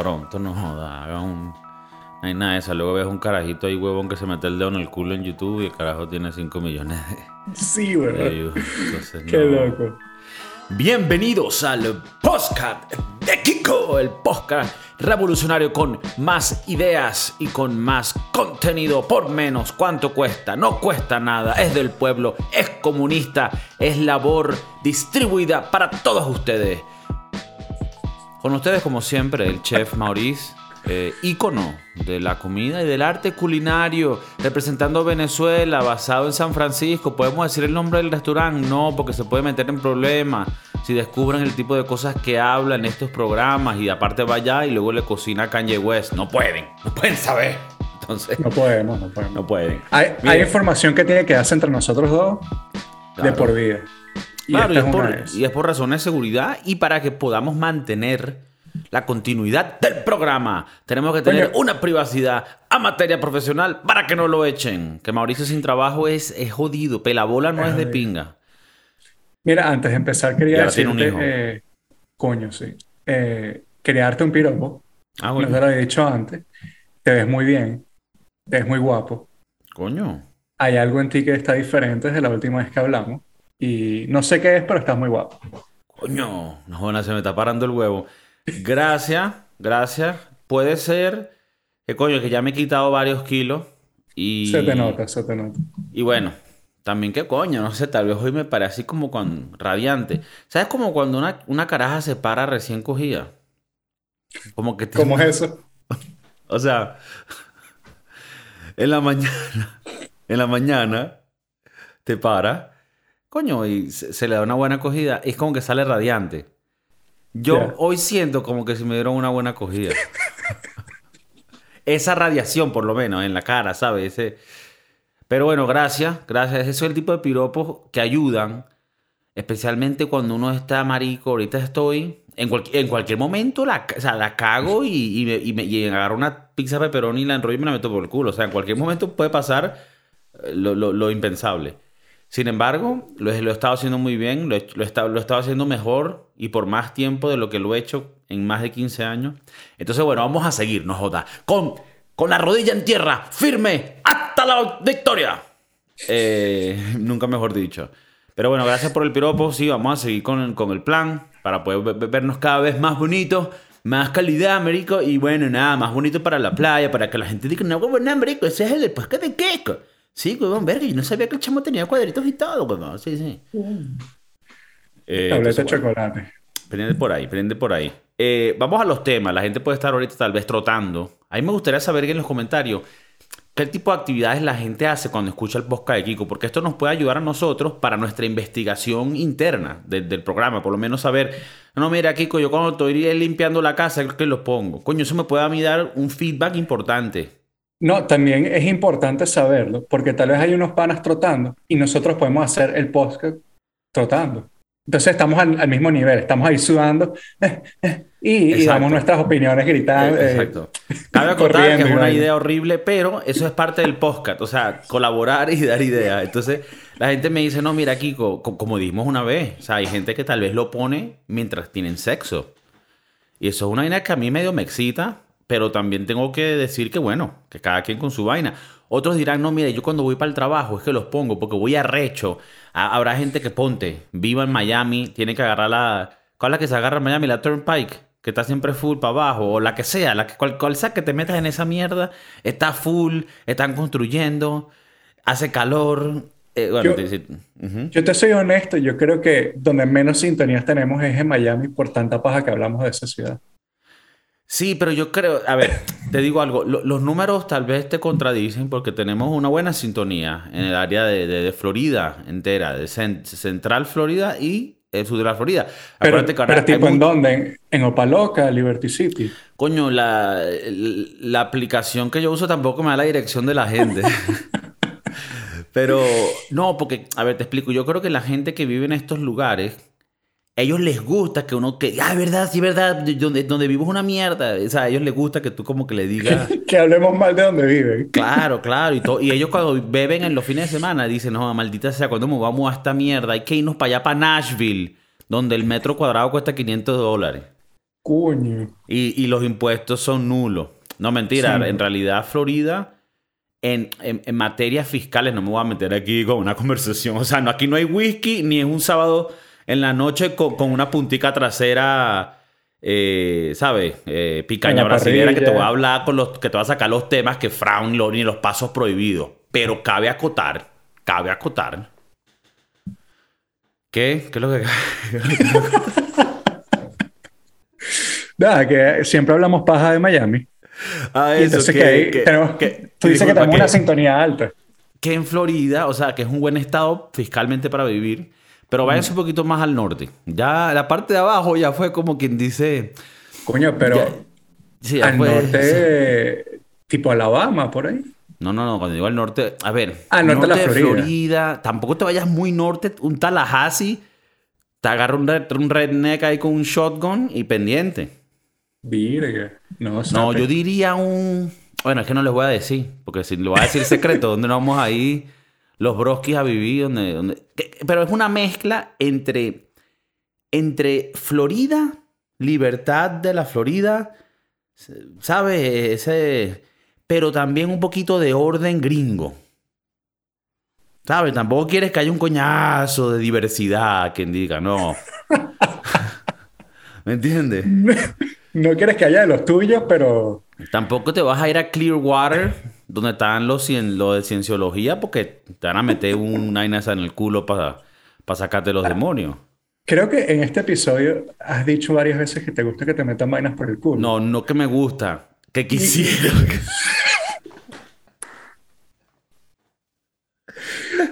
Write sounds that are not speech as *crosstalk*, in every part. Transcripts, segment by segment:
pronto, no joda, haga un... No hay nada de eso. Luego ves un carajito ahí, huevón, que se mete el dedo en el culo en YouTube y el carajo tiene 5 millones de, Sí, views. Entonces, Qué no. loco. Bienvenidos al podcast de Kiko, el podcast revolucionario con más ideas y con más contenido por menos. ¿Cuánto cuesta? No cuesta nada, es del pueblo, es comunista, es labor distribuida para todos ustedes. Con ustedes, como siempre, el chef Maurice, eh, ícono de la comida y del arte culinario, representando Venezuela, basado en San Francisco. ¿Podemos decir el nombre del restaurante? No, porque se puede meter en problemas si descubren el tipo de cosas que habla en estos programas y aparte va allá y luego le cocina a Kanye West. No pueden, no pueden saber. Entonces, No podemos, no podemos. no pueden. Hay, información que tiene que darse entre nosotros dos de por vida. Y Claro, y esta es, por, de esas. y es por razones de seguridad y para que podamos mantener la continuidad del programa. Tenemos que tener una privacidad a materia profesional para que no lo echen. Que Mauricio sin trabajo es, es jodido. Pelabola no Es es de pinga. Mira, antes de empezar quería decirte, eh, coño, sí. Eh, quería darte un piropo. Ah, No bueno. te lo había dicho antes. Te ves muy bien. Te ves muy guapo. Coño. Hay algo en ti que está diferente desde la última vez que hablamos. Y no sé qué es, pero estás muy guapo. Coño. No, jodas, se me está parando el huevo. Gracias, gracias. Puede ser que, coño, que ya me he quitado varios kilos. Y... Se te nota, se te nota. Y bueno, también qué coño, no sé, tal vez hoy me parece así como con radiante. ¿Sabes como cuando una, una caraja se para recién cogida? Como que tiene- ¿Cómo es eso? *laughs* O sea, en la mañana, en la mañana te para, coño, y se, se le da una buena cogida, es como que sale radiante. Yo hoy siento como que si me dieron una buena cogida. *laughs* Esa radiación, por lo menos, en la cara, ¿sabes? Ese... Pero bueno, gracias, gracias. Ese es el tipo de piropos que ayudan, especialmente cuando uno está marico. Ahorita estoy, en, cual- en cualquier momento la, o sea, la cago y, y, me, y, me- y agarro una pizza pepperoni y la enrollo y me la meto por el culo. O sea, en cualquier momento puede pasar eh, lo, lo- lo impensable. Sin embargo, lo, he- lo he estado haciendo muy bien, lo he, lo he estado, lo he estado haciendo mejor y por más tiempo de lo que lo he hecho en más de 15 años. Entonces, bueno, vamos a seguir, no joda. Con, con la rodilla en tierra, firme, hasta la victoria. Eh, *laughs* nunca mejor dicho. Pero bueno, gracias por el piropo. Sí, vamos a seguir con, con el plan para poder ve- ve- vernos cada vez más bonitos, más calidad, Américo. Y bueno, nada, más bonito para la playa, para que la gente diga, no, huevón, Américo, ese es el podcast de Keiko. Sí, huevón, verga, yo no sabía que el chamo tenía cuadritos y todo, huevón. Sí, sí. Eh, Tableta entonces, de bueno, chocolate. Prende por ahí, prende por ahí. Eh, vamos a los temas. La gente puede estar ahorita tal vez trotando. A mí me gustaría saber en los comentarios qué tipo de actividades la gente hace cuando escucha el podcast de Kiko, porque esto nos puede ayudar a nosotros para nuestra investigación interna del, del programa. Por lo menos saber, no, mira, Kiko, yo cuando estoy limpiando la casa, es que lo pongo. Coño, eso me puede a mí dar un feedback importante. No, también es importante saberlo, porque tal vez hay unos panas trotando y nosotros podemos hacer el podcast trotando. Entonces estamos al, al mismo nivel, estamos ahí sudando eh, *laughs* eh, y, y damos nuestras opiniones gritando. eh, Exacto. Cabe *laughs* acotar que es una idea horrible, pero eso es parte del podcast. O sea, colaborar y dar ideas. Entonces, la gente me dice, no, mira, Kiko, co- como dijimos una vez, o sea, hay gente que tal vez lo pone mientras tienen sexo. Y eso es una vaina que a mí medio me excita, pero también tengo que decir que, bueno, que cada quien con su vaina. Otros dirán, no, mire, yo cuando voy para el trabajo es que los pongo porque voy arrecho. Ha- Habrá gente que ponte, viva en Miami, tiene que agarrar la... ¿Cuál es la que se agarra en Miami? La Turnpike, que está siempre full para abajo, o la que sea, la que, cual, cual sea que te metas en esa mierda, está full, están construyendo, hace calor. eh, bueno, Yo- te-. Yo te soy honesto, yo creo que donde menos sintonías tenemos es en Miami por tanta paja que hablamos de esa ciudad. Sí, pero yo creo, a ver, te digo algo, lo- los números tal vez te contradicen porque tenemos una buena sintonía en el área de, de- de Florida entera, de cen- Central Florida y el sur de la Florida. Pero, Acuérdate pero tipo, ¿en dónde? ¿En, en Opaloca, Liberty City? Coño, la, la aplicación que yo uso tampoco me da la dirección de la gente. *laughs* Pero no, porque, a ver, te explico. Yo creo que la gente que vive en estos lugares, ellos les gusta que uno que, ah, es verdad, sí, es verdad, donde, donde vivo es una mierda. O sea, a ellos les gusta que tú como que le digas, *laughs* Que hablemos mal de donde viven. claro, claro. Y, to- y ellos cuando beben en los fines de semana dicen, no, maldita sea, cuando nos vamos a esta mierda? Hay que irnos para allá, para Nashville, donde el metro cuadrado cuesta 500 dólares. Coño. Y, y los impuestos son nulos. No, mentira. Sí. En realidad, Florida, en, en, en materias fiscales, no me voy a meter aquí con una conversación. O sea, no, aquí no hay whisky, ni es un sábado en la noche con, con una puntica trasera, eh, ¿sabes? Eh, picaña brasilera que te parrilla. voy a hablar con los, que te voy a sacar los temas que Fraun lo- ni los pasos prohibidos. Pero cabe acotar, cabe acotar. ¿Qué? ¿Qué es lo que.? *laughs* Nada, que siempre hablamos paja de Miami. Ah, Y entonces que, ahí tenemos, que- tú dices que tenemos una sintonía alta. que en Florida, o sea, que es un buen estado fiscalmente para vivir, pero váyanse un poquito más al norte. Ya la parte de abajo ya fue como quien dice. Coño, pero ya- sí, ya al fue- norte, tipo Alabama, por ahí. No, no, no, cuando digo al norte, a ver, Al norte de la Florida. tampoco te vayas muy norte, un Tallahassee, te agarra un, red- un redneck ahí con un shotgun y pendiente. Virga. No, No, yo diría un. Bueno, es que no les voy a decir, porque si le voy a decir secreto, ¿dónde nos vamos ahí los broskis a vivir? Donde, Pero es una mezcla entre, entre Florida, libertad de la Florida, ¿sabes? Ese, pero también un poquito de orden gringo. ¿Sabes? Tampoco quieres que haya un coñazo de diversidad, quien diga, no. *laughs* ¿Me entiendes? No quieres que haya de los tuyos, pero Tampoco te vas a ir a Clearwater, donde están los, cien- los de cienciología, porque te van a meter una *laughs* vaina esa en el culo para sacarte los demonios. creo que en este episodio has dicho varias veces que te gusta que te metan vainas por el culo. No, no que me gusta, que quisiera. *laughs*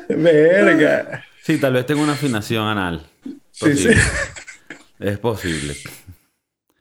Verga. Sí, tal vez tenga una afinación anal. Sí, sí. Es posible.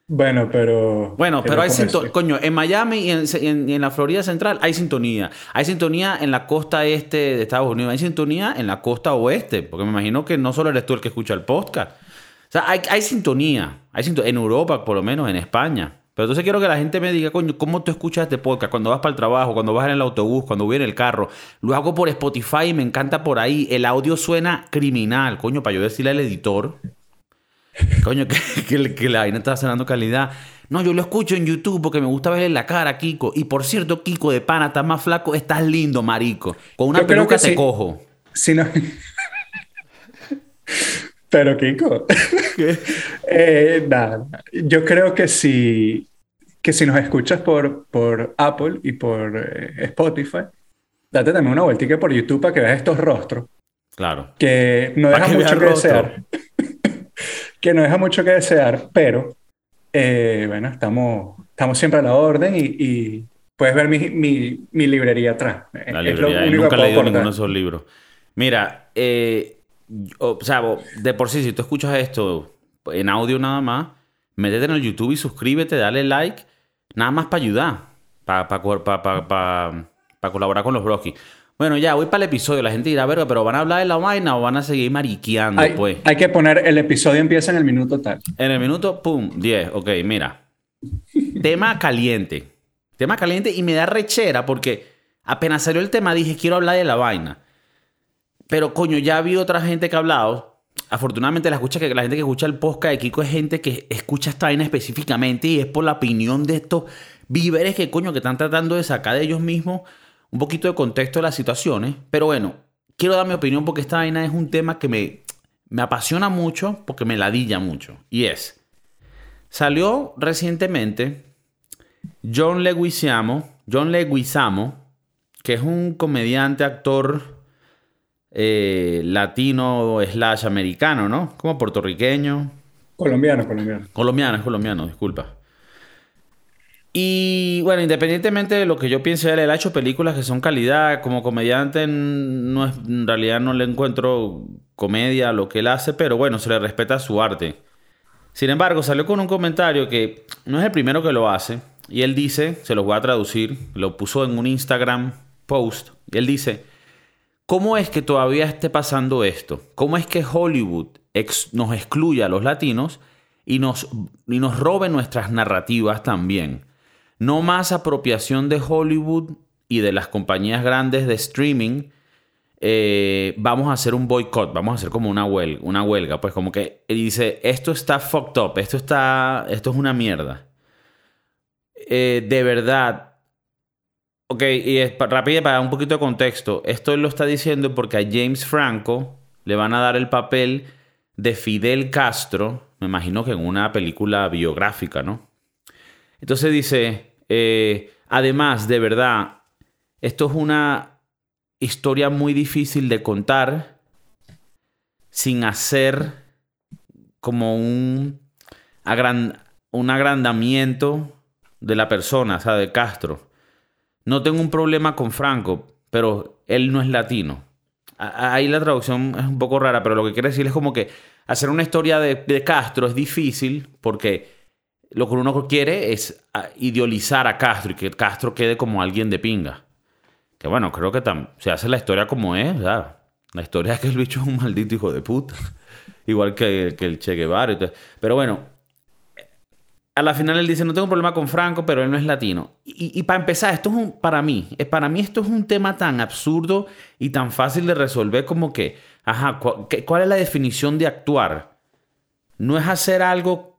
Bueno, pero. Bueno, pero hay sintonía. Coño, en Miami y en, la Florida Central hay sintonía. Hay sintonía en la costa este de Estados Unidos. Hay sintonía en la costa oeste. Porque me imagino que no solo eres tú el que escucha el podcast. O sea, hay, hay sintonía. Hay sinto- en Europa, por lo menos, en España. Pero entonces quiero que la gente me diga, coño, ¿cómo tú escuchas este podcast? Cuando vas para el trabajo, cuando vas en el autobús, cuando voy en el carro. Lo hago por Spotify y me encanta por ahí. El audio suena criminal, coño, para yo decirle al editor. Coño, *laughs* que, que, que la vaina está sonando calidad. No, yo lo escucho en YouTube porque me gusta verle la cara a Kiko. Y por cierto, Kiko de pana, estás más flaco, estás lindo, marico. Con una Yo peluca te sí. cojo. Si no. Pero, Kiko. *laughs* Eh, nada. Yo creo que si, que si nos escuchas por, por Apple y por eh, Spotify, date también una vueltica por YouTube para que veas estos rostros. Claro. que no Para deja que mucho que desear. Que no deja mucho que desear, pero eh, bueno, estamos, estamos siempre a la orden y, y puedes ver mi, mi, mi librería atrás. La Es lo librería. único Nunca he leído ninguno de esos libros. Mira, eh, o sea, de por sí, si tú escuchas esto en audio nada más, métete en el YouTube y suscríbete, dale like, nada más para ayudar, para colaborar con los broskis. Bueno, ya, voy para el episodio. La gente dirá, verga, pero ¿van a hablar de la vaina o van a seguir mariqueando, Hay, pues? hay que poner el episodio empieza en el minuto tal. En el minuto, pum, 10. Ok, mira. tema caliente. Tema caliente y me da rechera porque apenas salió el tema dije, quiero hablar de la vaina. Pero coño, ya vi otra gente que ha hablado. Afortunadamente la, escucha que, la gente que escucha el podcast de Kiko es gente que escucha esta vaina específicamente y es por la opinión de estos víveres que coño que están tratando de sacar de ellos mismos un poquito de contexto de las situaciones. Pero bueno, quiero dar mi opinión porque esta vaina es un tema que me, me apasiona mucho porque me ladilla mucho. Y es, salió recientemente John Leguizamo, John Leguizamo, que es un comediante, actor eh, latino slash americano, ¿no? Como puertorriqueño. Colombiano, colombiano. Colombiano, es colombiano, disculpa. Y bueno, independientemente de lo que yo piense él, él ha hecho películas que son calidad. Como comediante, no es, en realidad no le encuentro comedia a lo que él hace, pero bueno, se le respeta su arte. Sin embargo, salió con un comentario que no es el primero que lo hace. Y él dice, se los voy a traducir, lo puso en un Instagram post. Y él dice, ¿cómo es que todavía esté pasando esto? ¿Cómo es que Hollywood nos excluye a los latinos y nos, y nos robe nuestras narrativas también? No más apropiación de Hollywood y de las compañías grandes de streaming eh, vamos a hacer un boicot, vamos a hacer como una huelga, una huelga, pues como que dice, esto está fucked up, esto está, esto es una mierda. Eh, de verdad, ok, y es rápido para dar un poquito de contexto, esto lo está diciendo porque a James Franco le van a dar el papel de Fidel Castro, me imagino que en una película biográfica, ¿no? Entonces dice, eh, además, de verdad, esto es una historia muy difícil de contar sin hacer como un, un agrandamiento de la persona, o sea, de Castro. No tengo un problema con Franco, pero él no es latino. Ahí la traducción es un poco rara, pero lo que quiere decir es como que hacer una historia de, Castro es difícil porque lo que uno quiere es ah, idealizar a Castro y que Castro quede como alguien de pinga. Que bueno, creo que se hace la historia como es. La historia es que el bicho es un maldito hijo de puta. *laughs* Igual que, que el Che Guevara. Pero bueno, a la final él dice, no tengo problema con Franco, pero él no es latino. Y, para empezar, esto es un, para mí, eh, para mí esto es un tema tan absurdo y tan fácil de resolver como que, ajá, ¿cuál es la definición de actuar? No es hacer algo,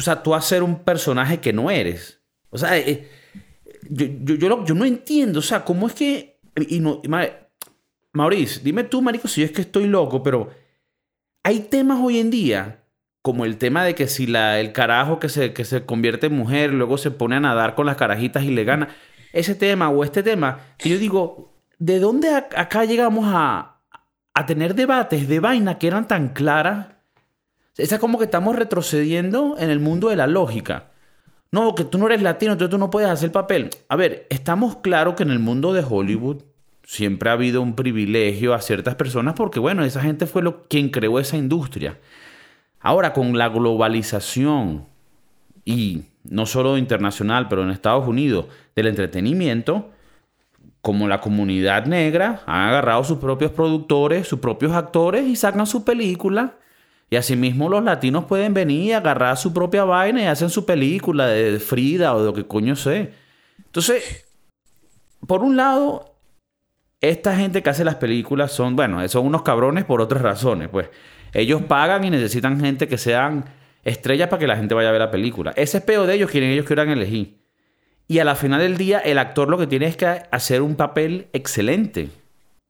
sea, tú hacer un personaje que no eres. O sea, eh, yo, yo, yo, no entiendo, o sea, ¿cómo es que... Y no, Maurice, dime tú, marico, si yo es que estoy loco, pero hay temas hoy en día como el tema de que si la, el carajo que se, que se convierte en mujer, luego se pone a nadar con las carajitas y le gana. Ese tema o este tema, que yo digo, ¿de dónde acá llegamos a, a tener debates de vaina que eran tan claras? Es como que estamos retrocediendo en el mundo de la lógica. No, que tú no eres latino, entonces tú no puedes hacer papel. A ver, estamos claros que en el mundo de Hollywood siempre ha habido un privilegio a ciertas personas porque, bueno, esa gente fue lo, quien creó esa industria. Ahora, con la globalización y no solo internacional, pero en Estados Unidos, del entretenimiento, como la comunidad negra han agarrado sus propios productores, sus propios actores y sacan su película. Y asimismo los latinos pueden venir y agarrar su propia vaina y hacen su película de Frida o de lo que coño sé. Entonces, por un lado, esta gente que hace las películas son, bueno, son unos cabrones por otras razones, pues. Ellos pagan y necesitan gente que sean estrellas para que la gente vaya a ver la película. Ese es peo de ellos, quienes ellos quieran elegir. Y a la final del día, el actor lo que tiene es que hacer un papel excelente.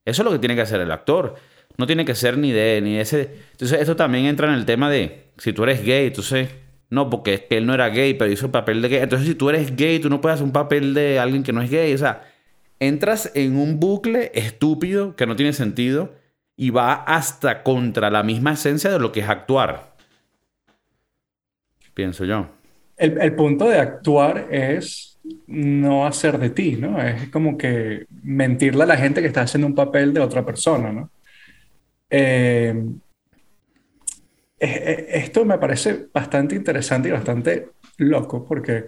Eso es lo que tiene que hacer el actor. No tiene que ser ni de ni ese. Entonces, esto también entra en el tema de si tú eres gay, entonces. No, porque es que él no era gay, pero hizo el papel de gay. Entonces, si tú eres gay, tú no puedes hacer un papel de alguien que no es gay. O sea, entras en un bucle estúpido que no tiene sentido y va hasta contra la misma esencia de lo que es actuar. Pienso yo. El, punto de actuar es no hacer de ti, ¿no? Es como que mentirle a la gente que está haciendo un papel de otra persona, ¿no? Eh, esto me parece bastante interesante y bastante loco porque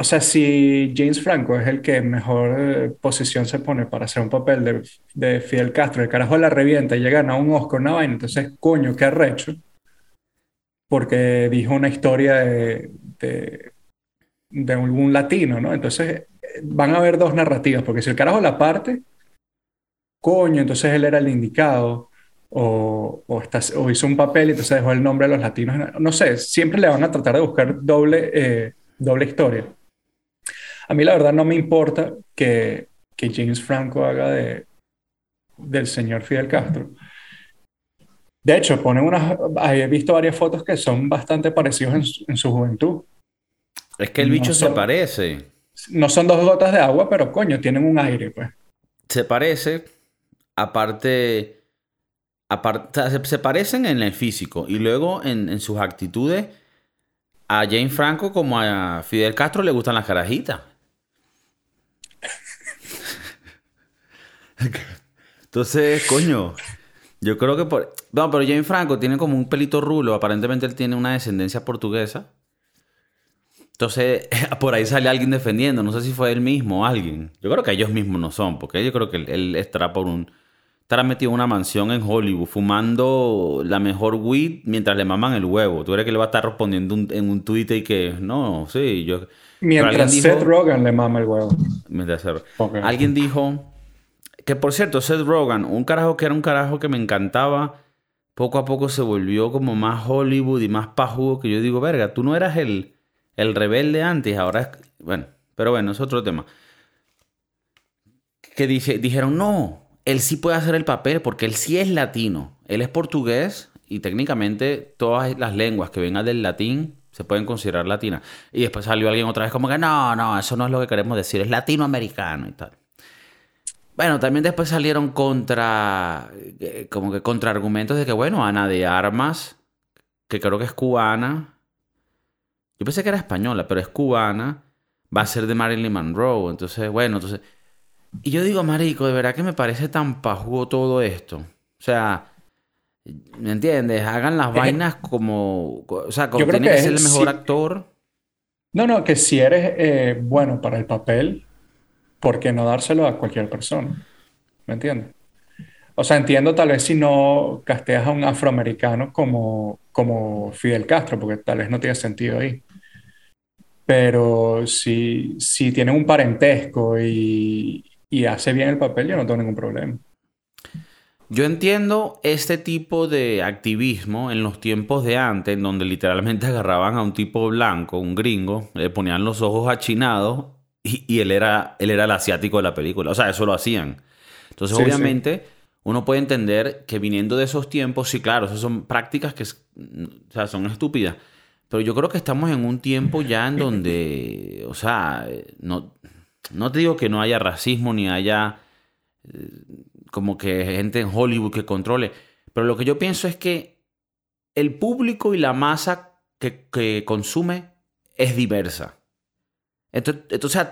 o sea, si James Franco es el que en mejor eh, posición se pone para hacer un papel de, de, Fidel Castro, el carajo la revienta y llega a un Oscar, una vaina, entonces, coño, qué arrecho. Porque dijo una historia de, de, de algún latino, ¿no? Entonces, van a haber dos narrativas, porque si el carajo la parte, coño, entonces él era el indicado. O, o, o hizo un papel y entonces dejó el nombre de los latinos. No sé, siempre le van a tratar de buscar doble, eh, doble historia. A mí la verdad no me importa que, que James Franco haga de, del señor Fidel Castro. De hecho, ponen unas, he visto varias fotos que son bastante parecidos en, su juventud. Es que el bicho se parece. No son dos gotas de agua, pero coño, tienen un aire, pues. Se parece, aparte, aparte se, parecen en el físico y luego en, sus actitudes. A James Franco como a Fidel Castro le gustan las carajitas. Entonces, coño, yo creo que por... No, pero James Franco tiene como un pelito rulo. Aparentemente él tiene una descendencia portuguesa. Entonces, *laughs* por ahí sale alguien defendiendo. No sé si fue él mismo o alguien. Yo creo que ellos mismos no son, porque yo creo que él, estará por un... Estará metido en una mansión en Hollywood, fumando la mejor weed mientras le maman el huevo. Tú eres que le va a estar respondiendo en un Twitter y que... No, sí, yo... Mientras Seth Rogen le mama el huevo. Mientras Alguien dijo Que por cierto, Seth Rogen, un carajo que era un carajo que me encantaba, poco a poco se volvió como más Hollywood y más pajugo que yo digo, verga, tú no eras el, el rebelde antes, ahora es... Bueno, pero bueno, es otro tema. Que dije, dijeron, no, él sí puede hacer el papel porque él sí es latino. Él es portugués y técnicamente todas las lenguas que vengan del latín se pueden considerar latinas. Y después salió alguien otra vez como que no, no, eso no es lo que queremos decir, es latinoamericano y tal. Bueno, también después salieron contra, eh, como que contra argumentos de que, bueno, Ana de Armas, que creo que es cubana, yo pensé que era española, pero es cubana, va a ser de Marilyn Monroe. Entonces, bueno, entonces... Y yo digo, marico, de verdad que me parece tan pajugo todo esto. O sea, ¿me entiendes? Hagan las vainas como... O sea, como tiene que, ser el mejor actor. No, no, que si eres eh, bueno para el papel, ¿por qué no dárselo a cualquier persona? ¿Me entiendes? O sea, entiendo tal vez si no casteas a un afroamericano como, como Fidel Castro, porque tal vez no tiene sentido ahí. Pero si, si tienen un parentesco y, y hace bien el papel, yo no tengo ningún problema. Yo entiendo este tipo de activismo en los tiempos de antes, en donde literalmente *laughs* agarraban a un tipo blanco, un gringo, le ponían los ojos achinados y, él, era, él era el asiático de la película. O sea, eso lo hacían. Entonces, obviamente, uno puede entender que viniendo de esos tiempos, sí, claro, esas son prácticas que o sea, son estúpidas. Pero yo creo que estamos en un tiempo ya en donde, o sea, no, no te digo que no haya racismo ni haya eh, como que gente en Hollywood que controle, pero lo que yo pienso es que el público y la masa que, consume es diversa. Entonces, entonces,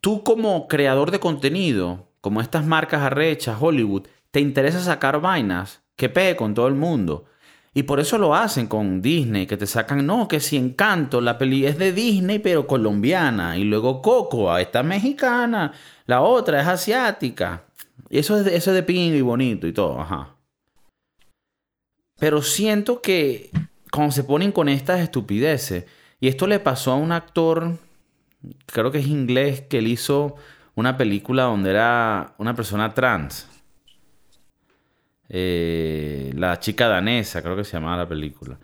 tú como creador de contenido, como estas marcas arrechas, Hollywood, te interesa sacar vainas que pegue con todo el mundo. Y por eso lo hacen con Disney, que te sacan, no, que si Encanto, la peli es de Disney, pero colombiana. Y luego Coco, ah, esta mexicana, la otra es asiática. Y eso es, eso es de ping y bonito y todo, ajá. Pero siento que cuando se ponen con estas estupideces, y esto le pasó a un actor creo que es inglés, que él hizo una película donde era una persona trans. Eh, la chica danesa, creo que se llamaba la película.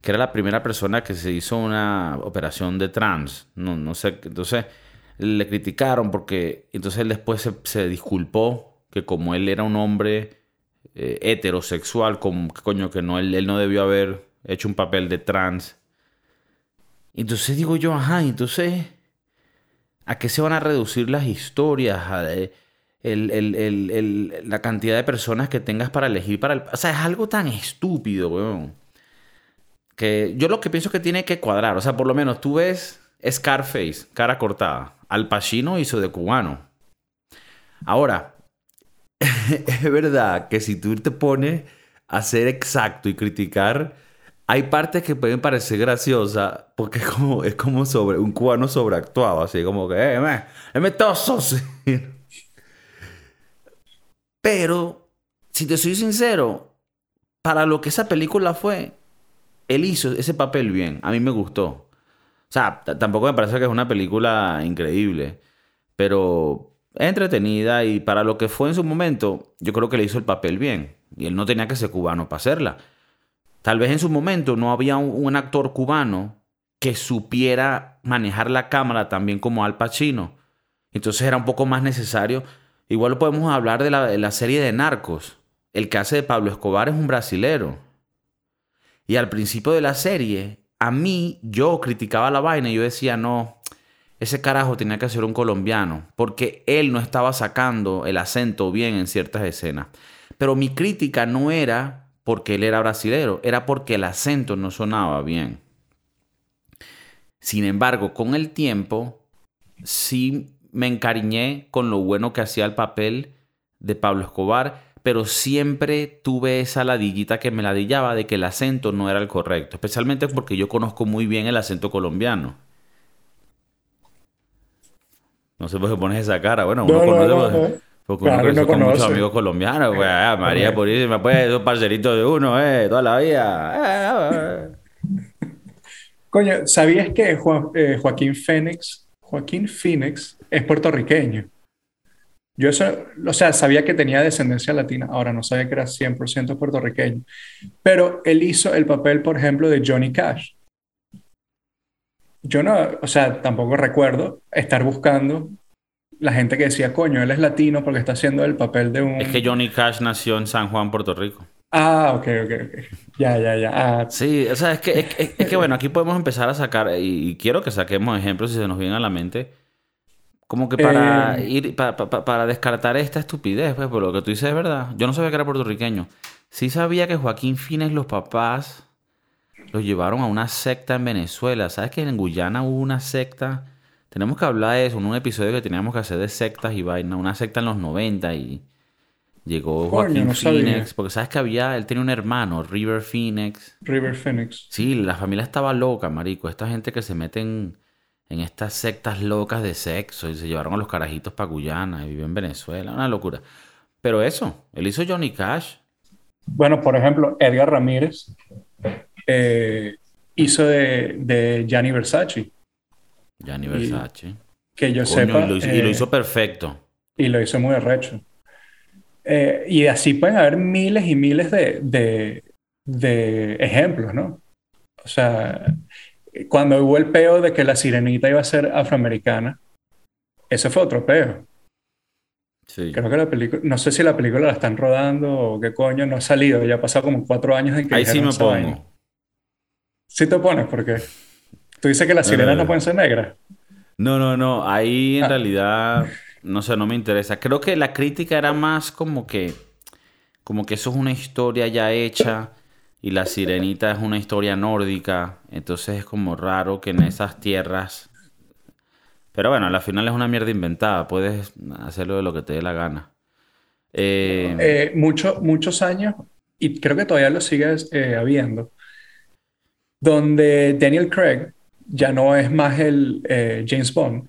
Que era la primera persona que se hizo una operación de trans. No, no sé. Entonces le criticaron porque. Entonces él después se, disculpó que como él era un hombre eh, heterosexual, como coño que no, él, él no debió haber hecho un papel de trans. Entonces digo yo, ajá, entonces ¿A qué se van a reducir las historias? La cantidad de personas que tengas para elegir para el... O sea, es algo tan estúpido. Que yo lo que pienso es que tiene que cuadrar. O sea, por lo menos tú ves Scarface, cara cortada. Al Pacino hizo de cubano. Ahora, *laughs* es verdad que si tú te pones a ser exacto y criticar hay partes que pueden parecer graciosas porque es como, como sobre un cubano sobreactuado, así como que, eh, me, me toso. Pero, si te soy sincero, para lo que esa película fue, él hizo ese papel bien. A mí me gustó. O sea, tampoco me parece que es una película increíble, pero es entretenida y para lo que fue en su momento, yo creo que le hizo el papel bien. Y él no tenía que ser cubano para hacerla. Tal vez en su momento no había un, actor cubano que supiera manejar la cámara también como Al Pacino. Entonces era un poco más necesario. Igual podemos hablar de la, serie de Narcos. El hace de Pablo Escobar es un brasilero. Y al principio de la serie, a mí, yo criticaba la vaina y yo decía, no, ese carajo tenía que ser un colombiano, porque él no estaba sacando el acento bien en ciertas escenas. Pero mi crítica no era porque él era brasilero, era porque el acento no sonaba bien. Sin embargo, con el tiempo, sí me encariñé con lo bueno que hacía el papel de Pablo Escobar, pero siempre tuve esa ladillita que me ladillaba de que el acento no era el correcto, especialmente porque yo conozco muy bien el acento colombiano. No sé por qué pones esa cara. Bueno, uno conoce. Porque uno claro, con muchos amigos colombianos, pues, ah, María Purísima, pues, esos parceritos de uno, eh, toda la vida. *laughs* Coño, ¿sabías que eh, Joaquín Fénix, Joaquín Phoenix es puertorriqueño? Yo eso, o sea, sabía que tenía descendencia latina, ahora no sabía que era 100% puertorriqueño. Pero él hizo el papel, por ejemplo, de Johnny Cash. Yo no, o sea, tampoco recuerdo estar buscando la gente que decía, coño, él es latino porque está haciendo el papel de un... Es que Johnny Cash nació en San Juan, Puerto Rico. Ah, ok, ok, ok. Ya, ya, ya. Ah, Sí, o sea, es que, es, es- es que bueno, aquí podemos empezar a sacar, y, y quiero que saquemos ejemplos si se nos vienen a la mente, como que para Eh. ir, pa- pa- pa- para descartar esta estupidez, pues, por lo que tú dices es verdad. Yo no sabía que era puertorriqueño. Sí sabía que Joaquín Fines, los papás, los llevaron a una secta en Venezuela. ¿Sabes que en Guyana hubo una secta? Tenemos que hablar de eso en un episodio que teníamos que hacer de sectas y vaina. Una secta en los 90 y llegó Joaquín no. Phoenix. Porque sabes que había, él tenía un hermano, River Phoenix. River Phoenix. Sí, la familia estaba loca, marico. Esta gente que se mete en, estas sectas locas de sexo y se llevaron a los carajitos para Guyana y vive en Venezuela. Una locura. Pero eso, él hizo Johnny Cash. Bueno, por ejemplo, Edgar Ramírez eh, hizo de, de Gianni Versace, Gianni Versace. que yo Coño, sepa. y, lo hizo, y lo eh, hizo perfecto. y lo hizo muy arrecho. Eh, y así pueden haber miles y miles de, de, de ejemplos, ¿no? O sea, cuando hubo el peo de que la sirenita iba a ser afroamericana, ese fue otro peo. Sí. Creo que la película, no sé si la película la están rodando o qué coño, no ha salido, ya ha pasado como cuatro años en que Ahí sí me vaina. pongo. Sí te pones, porque tú dices que las sirenas no no. pueden ser negras. No, no, no. Ahí en Ah. realidad, no sé, no me interesa. Creo que la crítica era más como que, como que eso es una historia ya hecha y la sirenita es una historia nórdica. Entonces es como raro que en esas tierras. Pero bueno, al final es una mierda inventada. Puedes hacerlo de lo que te dé la gana. Eh, Eh, mucho- muchos años, y creo que todavía lo sigue eh, habiendo, donde Daniel Craig ya no es más el eh, James Bond,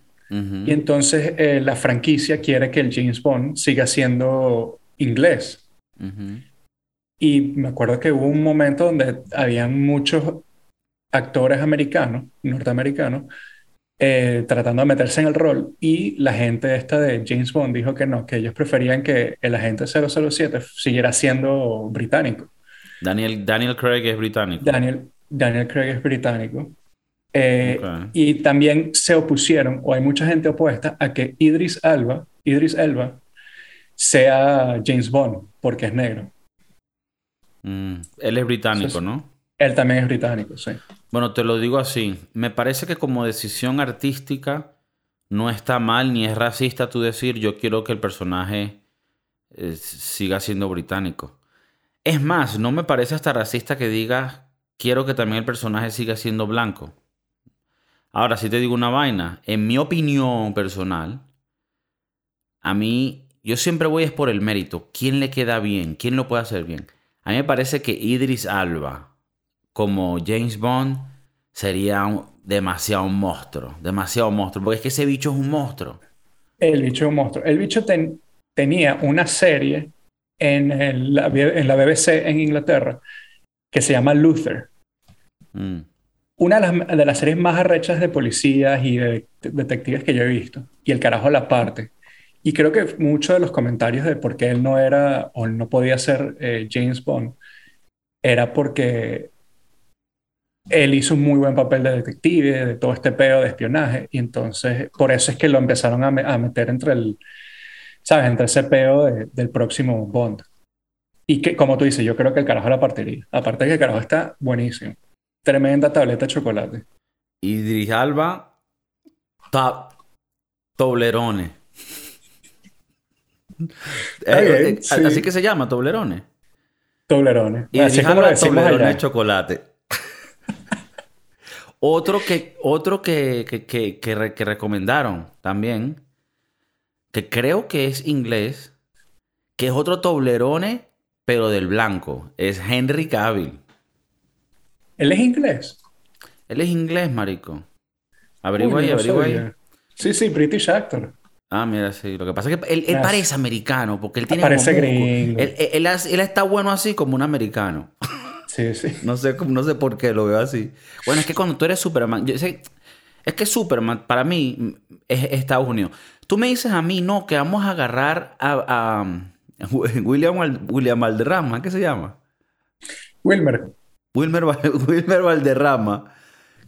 y entonces eh, la franquicia quiere que el James Bond siga siendo inglés. Ujú. Y me acuerdo que hubo un momento donde habían muchos actores americanos, norteamericanos, eh, tratando de meterse en el rol y la gente esta de James Bond dijo que no, que ellos preferían que el agente 007 siguiera siendo británico. Daniel, Daniel Craig es británico. Daniel, Daniel Craig es británico. Eh. Y también se opusieron, o hay mucha gente opuesta, a que Idris Elba, Idris Elba sea James Bond, porque es negro. Mm, Él es británico, Sí, sí. ¿no? Él también es británico, sí. Bueno, te lo digo así. Me parece que como decisión artística no está mal ni es racista tú decir yo quiero que el personaje eh, siga siendo británico. Es más, no me parece hasta racista que digas quiero que también el personaje siga siendo blanco. Ahora, si te digo una vaina, en mi opinión personal, a mí, yo siempre voy es por el mérito. ¿Quién le queda bien? ¿Quién lo puede hacer bien? A mí me parece que Idris Alba, como James Bond, sería un- demasiado un monstruo. Demasiado monstruo. Porque es que ese bicho es un monstruo. El bicho es un monstruo. El bicho ten- tenía una serie en, el- la, en la BBC en Inglaterra que se llama Luther. Mm. Una de las, de las series más arrechas de policías y de, de detectives que yo he visto. Y el carajo la parte. Y creo que muchos de los comentarios de por qué él no era o no podía ser eh, James Bond era porque él hizo un muy buen papel de detective, de todo este peo de espionaje. Y entonces, por eso es que lo empezaron a, me- a meter entre el, ¿sabes? Entre ese peo de- del próximo Bond. Y que, como tú dices, yo creo que el carajo la partiría. Aparte que el carajo está buenísimo. Tremenda tableta de chocolate. Idris Alba, top, Toblerone. Eh, bien, eh, sí. Así que se llama, Toblerone. Toblerones. Así Idris es como lo de chocolate. *laughs* otro que, otro que, que, que, que re- que recomendaron también, que creo que es inglés, que es otro Toblerone, pero del blanco, es Henry Cavill. Él es inglés. Él es inglés, marico. Averigua ahí, no averigua ahí. Sí, sí, British actor. Ah, mira, sí. Lo que pasa es que él, él Ah, parece americano, porque él tiene Parece como gringo. Él, él- él está bueno así como un americano. Sí, sí. *laughs* No sé, no sé por qué lo veo así. Bueno, es que cuando tú eres Superman, yo sé, es que Superman, para mí, es Estados Unidos. Tú me dices a mí, no, que vamos a agarrar a, a *laughs* William, William Valderrama, ¿qué se llama? Wilmer. Wilmer, *laughs* Wilmer Valderrama,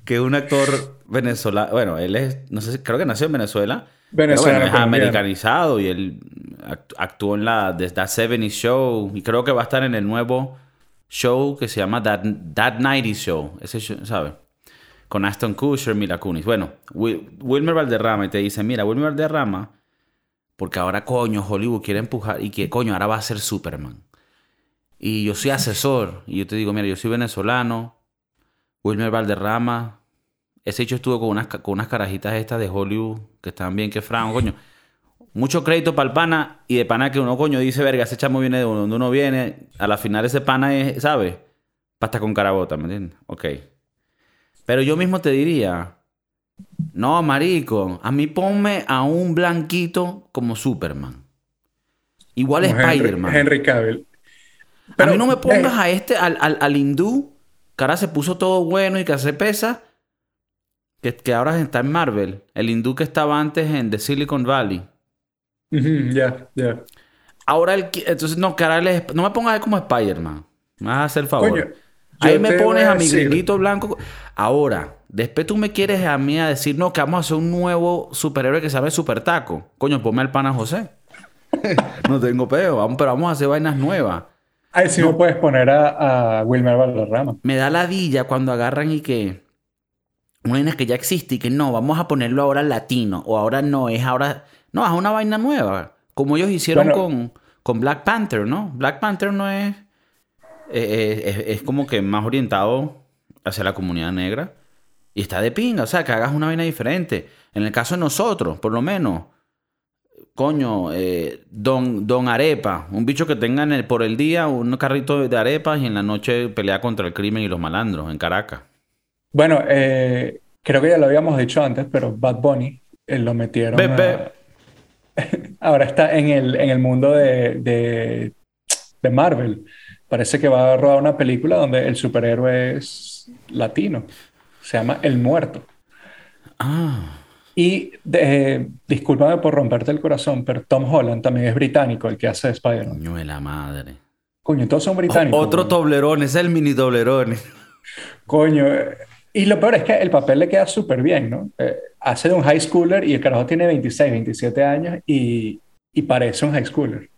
que es un actor venezolano. Bueno, él es, no sé, creo que nació en Venezuela. Venezuela. Bueno, es americanizado y él actuó en la The That 70 Show y creo que va a estar en el nuevo show que se llama That, That 90 Show. Ese show, ¿sabes? Con Aston Kutcher, Mila Kunis. Bueno, Wilmer Valderrama y te dice, mira, Wilmer Valderrama, porque ahora coño Hollywood quiere empujar y que coño ahora va a ser Superman. Y yo soy asesor. Y yo te digo, mira, yo soy venezolano. Wilmer Valderrama. Ese hecho estuvo con unas, con unas carajitas estas de Hollywood que están bien que fran, coño. Mucho crédito para el pana y de pana que uno, coño, dice, verga, ese chamo viene de donde uno viene. A la final ese pana es, ¿sabes? Pasta con carabota, ¿me entiendes? Ok. Pero yo mismo te diría, no, marico, a mí ponme a un blanquito como Superman. Igual Spider-Man. Henry Cavill a mí no me pongas a este, al, al, hindú, que ahora se puso todo bueno y que hace pesa, que, que ahora está en Marvel. El hindú que estaba antes en The Silicon Valley. Ya, ya. Ahora el entonces no, que ahora no me pongas como Spider-Man. Me vas a hacer el favor. Ahí me pones a, mi grillito blanco. Ahora, después tú me quieres a mí a decir, no, que vamos a hacer un nuevo superhéroe que se llame Super Taco. Coño, ponme al pana José. *laughs* no tengo peo, pero vamos a hacer vainas nuevas. Ahí sí no. puedes poner a, Wilmer Valderrama. Me da la dilla cuando agarran y que. Una vaina que ya existe y que no, vamos a ponerlo ahora latino. O ahora no, es ahora. No, es una vaina nueva. Como ellos hicieron con, con Black Panther, ¿no? Black Panther no es, es, es. como que más orientado hacia la comunidad negra. Y está de pinga. O sea, que hagas una vaina diferente. En el caso de nosotros, por lo menos coño, eh, don, don Arepa, un bicho que tenga el, por el día un carrito de arepas y en la noche pelea contra el crimen y los malandros en Caracas. Bueno, eh, creo que ya lo habíamos dicho antes, pero Bad Bunny eh, lo metieron. *laughs* Ahora está en el, en el mundo de, de, de Marvel. Parece que va a rodar una película donde el superhéroe es latino. Se llama El Muerto. Ah. Y eh, discúlpame por romperte el corazón, pero Tom Holland también es británico, el que hace Spider-Man. Coño de la madre. Coño, todos son británicos. otro toblerón, es el mini toblerón. Coño, y lo peor es que el papel le queda súper bien, ¿no? Eh, hace de un high schooler y el carajo tiene 26, 27 años y, y parece un high schooler.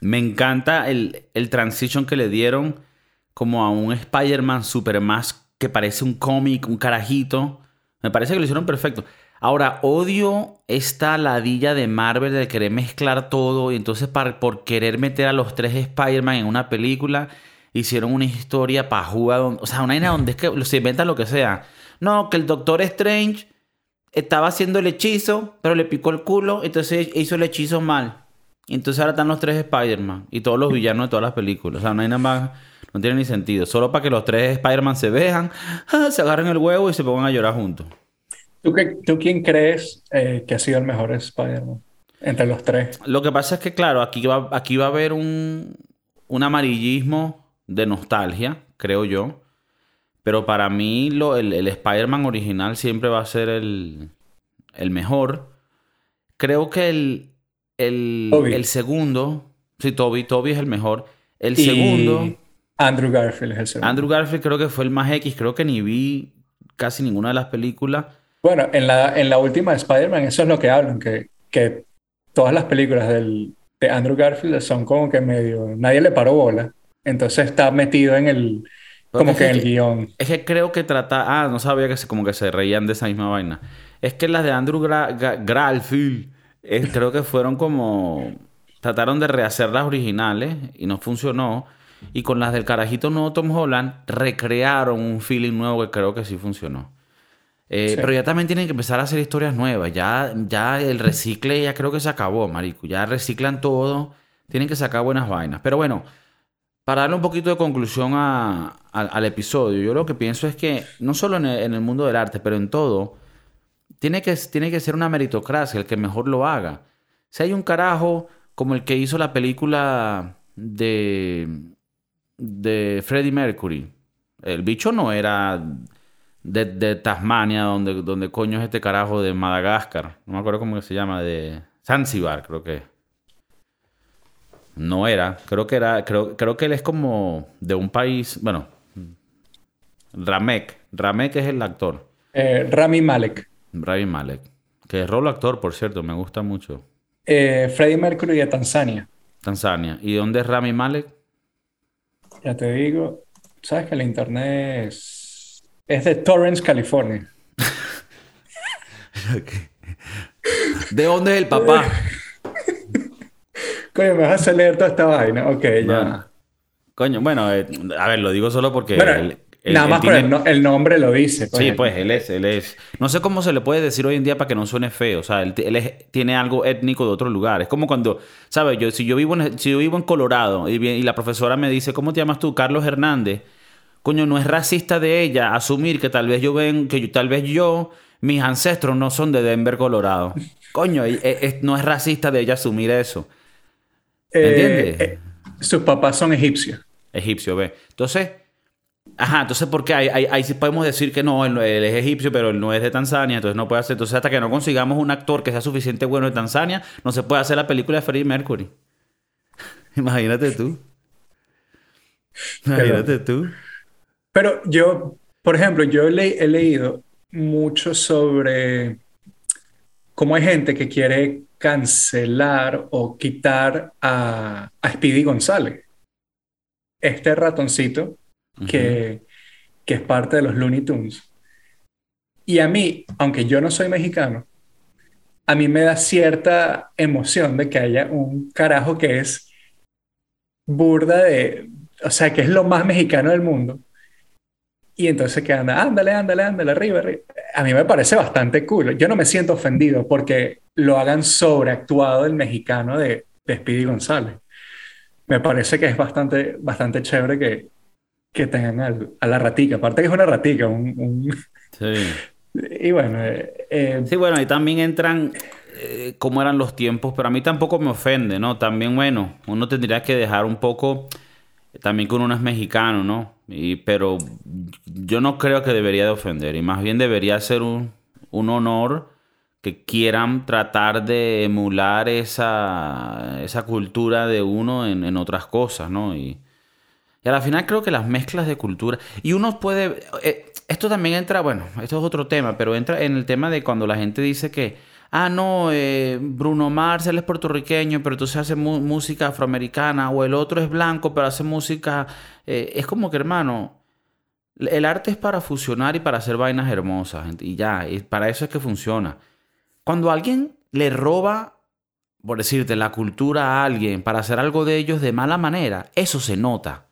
Me encanta el, el transition que le dieron como a un Spider-Man super más que parece un cómic, un carajito. Me parece que lo hicieron perfecto. Ahora, odio esta ladilla de Marvel de querer mezclar todo y entonces por querer meter a los tres Spider-Man en una película hicieron una historia jugar, o sea, una vaina donde es que se inventa lo que sea. No, que el Doctor Strange estaba haciendo el hechizo, pero le picó el culo, entonces hizo el hechizo mal. Entonces ahora están los tres Spider-Man y todos los villanos de todas las películas. O sea, no hay nada más, no tiene ni sentido. Solo para que los tres Spider-Man se vean, *laughs* se agarren el huevo y se pongan a llorar juntos. ¿Tú, ¿Tú quién crees eh, que ha sido el mejor Spider-Man entre los tres? Lo que pasa es que, claro, aquí va, aquí va a haber un, un amarillismo de nostalgia, creo yo. Pero para mí lo, el, el Spider-Man original siempre va a ser el, el mejor. Creo que el, el, el, segundo, sí, Toby, Toby es el mejor. El segundo... Andrew Garfield es el segundo. Andrew Garfield creo que fue el más X. Creo que ni vi casi ninguna de las películas. Bueno, en la, en la última de Spider-Man eso es lo que hablan, que, que todas las películas del, de Andrew Garfield son como que medio... Nadie le paró bola. Entonces está metido en el... Como que en el guion. Es que creo que trata... Ah, no sabía que se, como que se reían de esa misma vaina. Es que las de Andrew Garfield creo que fueron como... Trataron de rehacer las originales y no funcionó. Y con las del carajito nuevo Tom Holland recrearon un feeling nuevo que creo que sí funcionó. Eh, pero ya también tienen que empezar a hacer historias nuevas. Ya, ya el recicle ya creo que se acabó, marico. Ya reciclan todo. Tienen que sacar buenas vainas. Pero bueno, para darle un poquito de conclusión al episodio, yo lo que pienso es que no solo en el, mundo del arte, pero en todo, tiene que, tiene que ser una meritocracia el que mejor lo haga. Si hay un carajo como el que hizo la película de, de Freddie Mercury, el bicho no era de, Tasmania, donde, donde coño es este carajo de Madagascar. No me acuerdo cómo se llama, de Zanzibar, creo que. No era, creo que era, creo, creo que él es como de un país, bueno, Ramek, Ramek es el actor. Eh, Rami Malek. Rami Malek, que es rolo actor, por cierto, me gusta mucho. Eh, Freddie Mercury de Tanzania. Tanzania. ¿Y dónde es Rami Malek? Ya te digo, sabes que el internet es, es de Torrance, California. *laughs* ¿De dónde es el papá? *laughs* Coño, me vas a leer toda esta vaina. Ok, ya. Coño, bueno, eh, a ver, lo digo solo porque... Bueno, nada más tiene- por el, no- el nombre lo dice. pues. Sí, pues él es, él es. No sé cómo se le puede decir hoy en día para que no suene feo. O sea, él, t- él es- tiene algo étnico de otro lugar. Es como cuando, ¿sabes? Yo, si yo vivo en, si yo vivo en Colorado y, la profesora me dice, ¿cómo te llamas tú? Carlos Hernández. Coño, no es racista de ella asumir que tal vez yo ven, que yo- tal vez yo, mis ancestros no son de Denver, Colorado. Coño, e- es- no es racista de ella asumir eso. Eh, ¿Entiendes? eh, sus papás son egipcios. Egipcio, ve. Entonces, ajá, entonces, ¿por qué? Ahí, ahí- ahí sí podemos decir que no, él, es egipcio, pero él no es de Tanzania, entonces no puede hacer. Entonces, hasta que no consigamos un actor que sea suficiente bueno de Tanzania, no se puede hacer la película de Freddie Mercury. *laughs* Imagínate tú. Imagínate tú. Pero yo, por ejemplo, yo le- he leído mucho sobre cómo hay gente que quiere cancelar o quitar a, a Speedy González. Este ratoncito que, que es parte de los Looney Tunes. Y a mí, aunque yo no soy mexicano, a mí me da cierta emoción de que haya un carajo que es burda de, o sea, que es lo más mexicano del mundo. Y entonces que anda, ándale, ándale, ándale, arriba, arriba. A mí me parece bastante cool. Yo no me siento ofendido porque lo hagan sobreactuado el mexicano de, de Speedy González. Me parece que es bastante, bastante chévere que, que tengan al- a la ratica. Aparte que es una ratica. Un, un- Sí. *laughs* Y bueno, eh, eh, Sí, bueno, y también entran eh, cómo eran los tiempos, pero a mí tampoco me ofende, ¿no? También, bueno, uno tendría que dejar un poco, también que uno es mexicano, ¿no? Pero yo no creo que debería de ofender, y más bien debería ser un, un honor que quieran tratar de emular esa, esa cultura de uno en, en otras cosas, ¿no? Y, y a la final creo que las mezclas de cultura. Y uno puede. eh, esto también entra, bueno, esto es otro tema, pero entra en el tema de cuando la gente dice que. Ah, no, eh, Bruno Mars, él es puertorriqueño, pero entonces hace música afroamericana, o el otro es blanco, pero hace música. eh, es como que, hermano, el arte es para fusionar y para hacer vainas hermosas, y ya, y para eso es que funciona. Cuando alguien le roba, por decirte, la cultura a alguien para hacer algo de ellos de mala manera, eso se nota.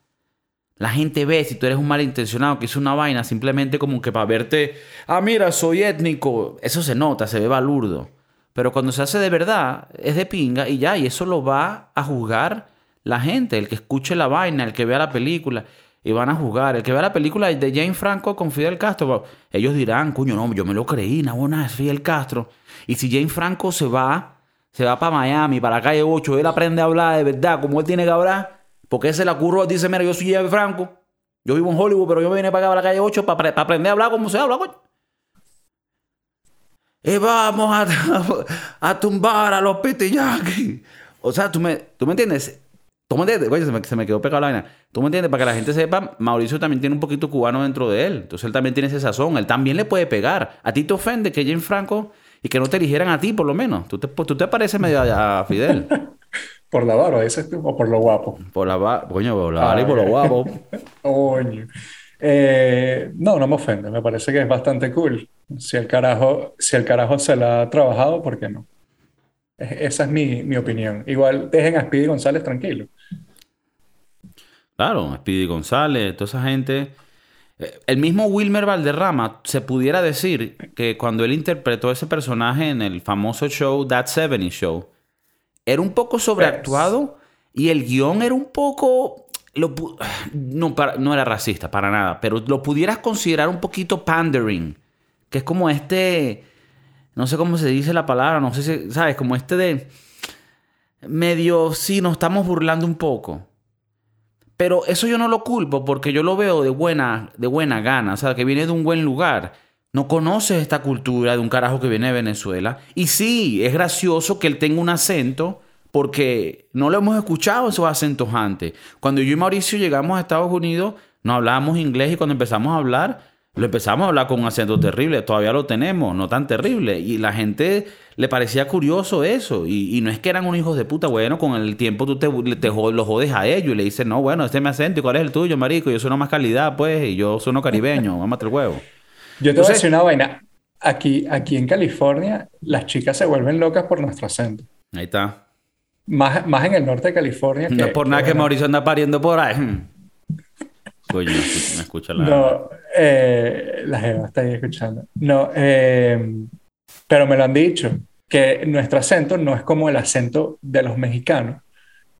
La gente ve si tú eres un malintencionado que hizo una vaina simplemente como que para verte, ah, mira, soy étnico. Eso se nota, se ve balurdo. Pero cuando se hace de verdad, es de pinga y ya, y eso lo va a juzgar la gente, el que escuche la vaina, el que vea la película, y van a juzgar. El que vea la película de Jane Franco con Fidel Castro, ellos dirán, coño, no, yo me lo creí, no, buena, es Fidel Castro. Y si Jane Franco se va, se va para Miami, para la calle 8, él aprende a hablar de verdad, como él tiene que hablar, porque ese la curro dice, mira, yo soy Jane Franco, yo vivo en Hollywood, pero yo me vine para acá, para la calle 8, para, aprender a hablar como se habla. Y vamos a, *laughs* a tumbar a los pitillakis. O sea, ¿tú me, ¿tú me entiendes? ¿Tú me entiendes? Oye, se me, se me quedó pegada la vaina. ¿Tú me entiendes? Para que la gente sepa, Mauricio también tiene un poquito cubano dentro de él. Entonces él también tiene ese sazón. Él también le puede pegar. A ti te ofende que Jane Franco y que no te eligieran a ti, por lo menos. Tú te, tú te pareces medio a Fidel. *laughs* por la barba, dices tú, o por lo guapo. Por la va- coño, por la vara y por lo guapo. *laughs* Coño. Eh, no, no me ofende, me parece que es bastante cool. Si el carajo, si el carajo se la ha trabajado, ¿por qué no? Es- Esa es mi, mi opinión. Igual dejen a Speedy González tranquilo. Claro, Speedy González, toda esa gente. El mismo Wilmer Valderrama se pudiera decir que cuando él interpretó ese personaje en el famoso show That 70 Show, era un poco sobreactuado y el guion era un poco. lo no, para- no era racista, para nada, pero lo pudieras considerar un poquito pandering, que es como este. No sé cómo se dice la palabra, no sé si. ¿Sabes? Como este de. Medio. Sí, nos estamos burlando un poco. Pero eso yo no lo culpo porque yo lo veo de buena, de buena gana, o sea, que viene de un buen lugar. No conoces esta cultura de un carajo que viene de Venezuela. Y sí, es gracioso que él tenga un acento porque no lo hemos escuchado esos acentos antes. Cuando yo y Mauricio llegamos a Estados Unidos, no hablábamos inglés y cuando empezamos a hablar, lo empezamos a hablar con un acento terrible. Todavía lo tenemos, no tan terrible. Y la gente le parecía curioso eso. Y, no es que eran unos hijos de puta. Bueno, con el tiempo tú te, los jodes a ellos y le dices, no, bueno, este es mi acento. ¿Y cuál es el tuyo, marico? Yo soy más calidad, pues. Y yo soy caribeño. Vamos el huevo. Yo te voy a decir una vaina. Aquí, aquí en California, las chicas se vuelven locas por nuestro acento. Ahí está. Más, más en el norte de California. no es por nada que Mauricio anda pariendo por ahí. Coño, me escucha la. No, eh, la Jeva está ahí escuchando. No, eh, pero me lo han dicho, que nuestro acento no es como el acento de los mexicanos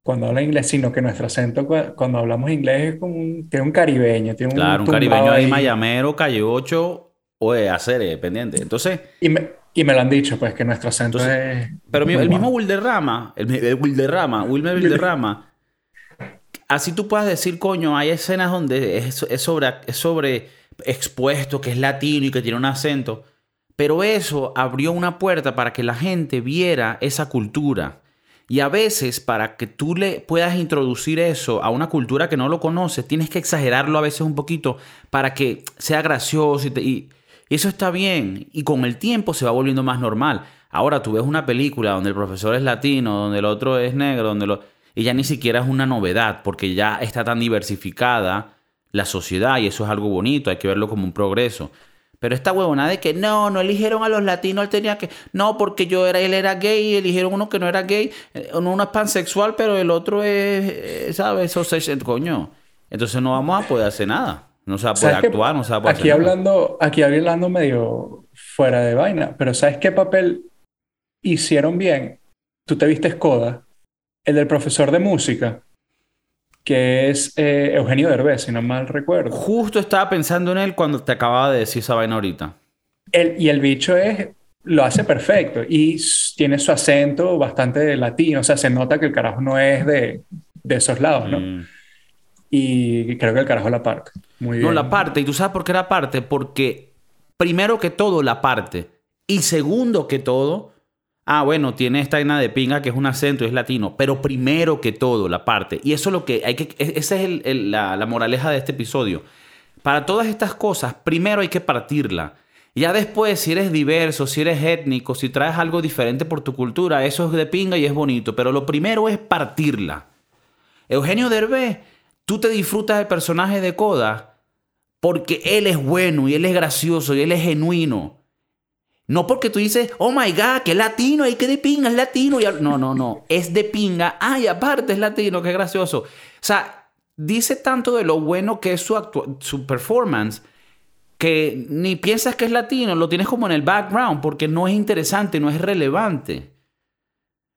cuando hablan inglés, sino que nuestro acento cuando hablamos inglés es como un, tiene un caribeño. Tiene claro, un, caribeño ahí, mayamero, calle 8 o de hacer pendiente. Entonces. Y me, y me lo han dicho, pues, que nuestro acento es. Pero el mismo Wilderrama, el, el Wilderrama, Wilmer Wilderrama así tú puedas decir, coño, hay escenas donde es, sobre, es sobre expuesto, que es latino y que tiene un acento. Pero eso abrió una puerta para que la gente viera esa cultura. Y a veces, para que tú le puedas introducir eso a una cultura que no lo conoce, tienes que exagerarlo a veces un poquito para que sea gracioso. Y, y, eso está bien. Y con el tiempo se va volviendo más normal. Ahora tú ves una película donde el profesor es latino, donde el otro es negro, donde lo y ya ni siquiera es una novedad, porque ya está tan diversificada la sociedad y eso es algo bonito, hay que verlo como un progreso. Pero esta huevona de que no, no eligieron a los latinos, él tenía que. No, porque yo era, él era gay y eligieron uno que no era gay. Eh, uno es pansexual, pero el otro es, eh, ¿sabes? Se coño. Entonces no vamos a poder hacer nada. No se va a poder actuar, no se va a poder aquí hablando, Aquí hablando medio fuera de vaina, pero ¿sabes qué papel hicieron bien? Tú te viste Skoda el del profesor de música, que es eh, Eugenio Derbez, si no mal recuerdo. Justo estaba pensando en él cuando te acababa de decir esa vaina ahorita. y el bicho es, lo hace perfecto y tiene su acento bastante latino, o sea, se nota que el carajo no es de, esos lados, ¿no? Mm. Y creo que el carajo la parte. Muy no, la parte, y tú sabes por qué la parte, porque primero que todo la parte, y segundo que todo, ah, bueno, tiene esta vaina de pinga que es un acento, es latino, pero primero que todo, la parte. Y eso es lo que hay que, e, esa es la, la moraleja de este episodio. Para todas estas cosas, primero hay que partirla. Ya después, si eres diverso, si eres étnico, si traes algo diferente por tu cultura, eso es de pinga y es bonito. Pero lo primero es partirla. Eugenio Derbez, tú te disfrutas del personaje de Coda porque él es bueno y él es gracioso y él es genuino. No porque tú dices, oh my god, que latino, hay que de pinga, es latino. No, no, no, *laughs* es de pinga. Ay, aparte es latino, qué gracioso. O sea, dice tanto de lo bueno que es su, su performance que ni piensas que es latino, lo tienes como en el background porque no es interesante, no es relevante.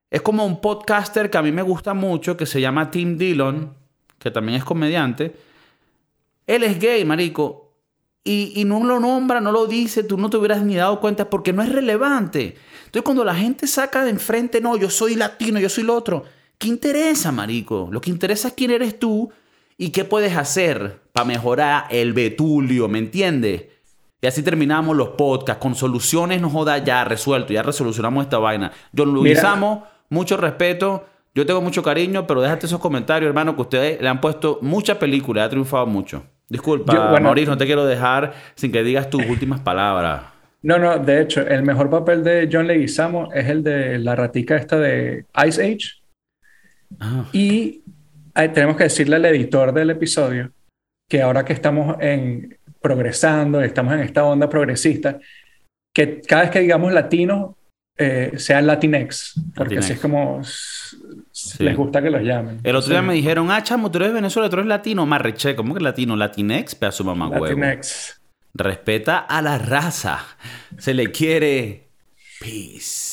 Es como un podcaster que a mí me gusta mucho que se llama Tim Dillon, que también es comediante. Él es gay, marico, y, no lo nombra, no lo dice, tú no te hubieras ni dado cuenta porque no es relevante. Entonces cuando la gente saca de enfrente, no, yo soy latino, yo soy lo otro, ¿qué interesa, marico? Lo que interesa es quién eres tú y qué puedes hacer para mejorar el betulio, ¿me entiendes? Y así terminamos los podcasts con soluciones, no joda, ya resuelto, ya resolucionamos esta vaina. John Luisamo, mucho respeto. Yo tengo mucho cariño, pero déjate esos comentarios, hermano, que ustedes le han puesto mucha película, ha triunfado mucho. Disculpa, Mauricio, no te quiero dejar sin que digas tus últimas palabras. No, no, de hecho, el mejor papel de John Leguizamo es el de la ratica esta de Ice Age. Ah. Y tenemos que decirle al editor del episodio que ahora que estamos en progresando, estamos en esta onda progresista, que cada vez que digamos latino, eh, sea Latinex, porque así es como les gusta que los llamen. El otro día me dijeron, ah, chamo, tú eres Venezuela, tú eres latino, marreché, ¿cómo que latino? Latinex, pedazo mamá huevo. Latinex. Respeta a la raza. Se le quiere. Peace.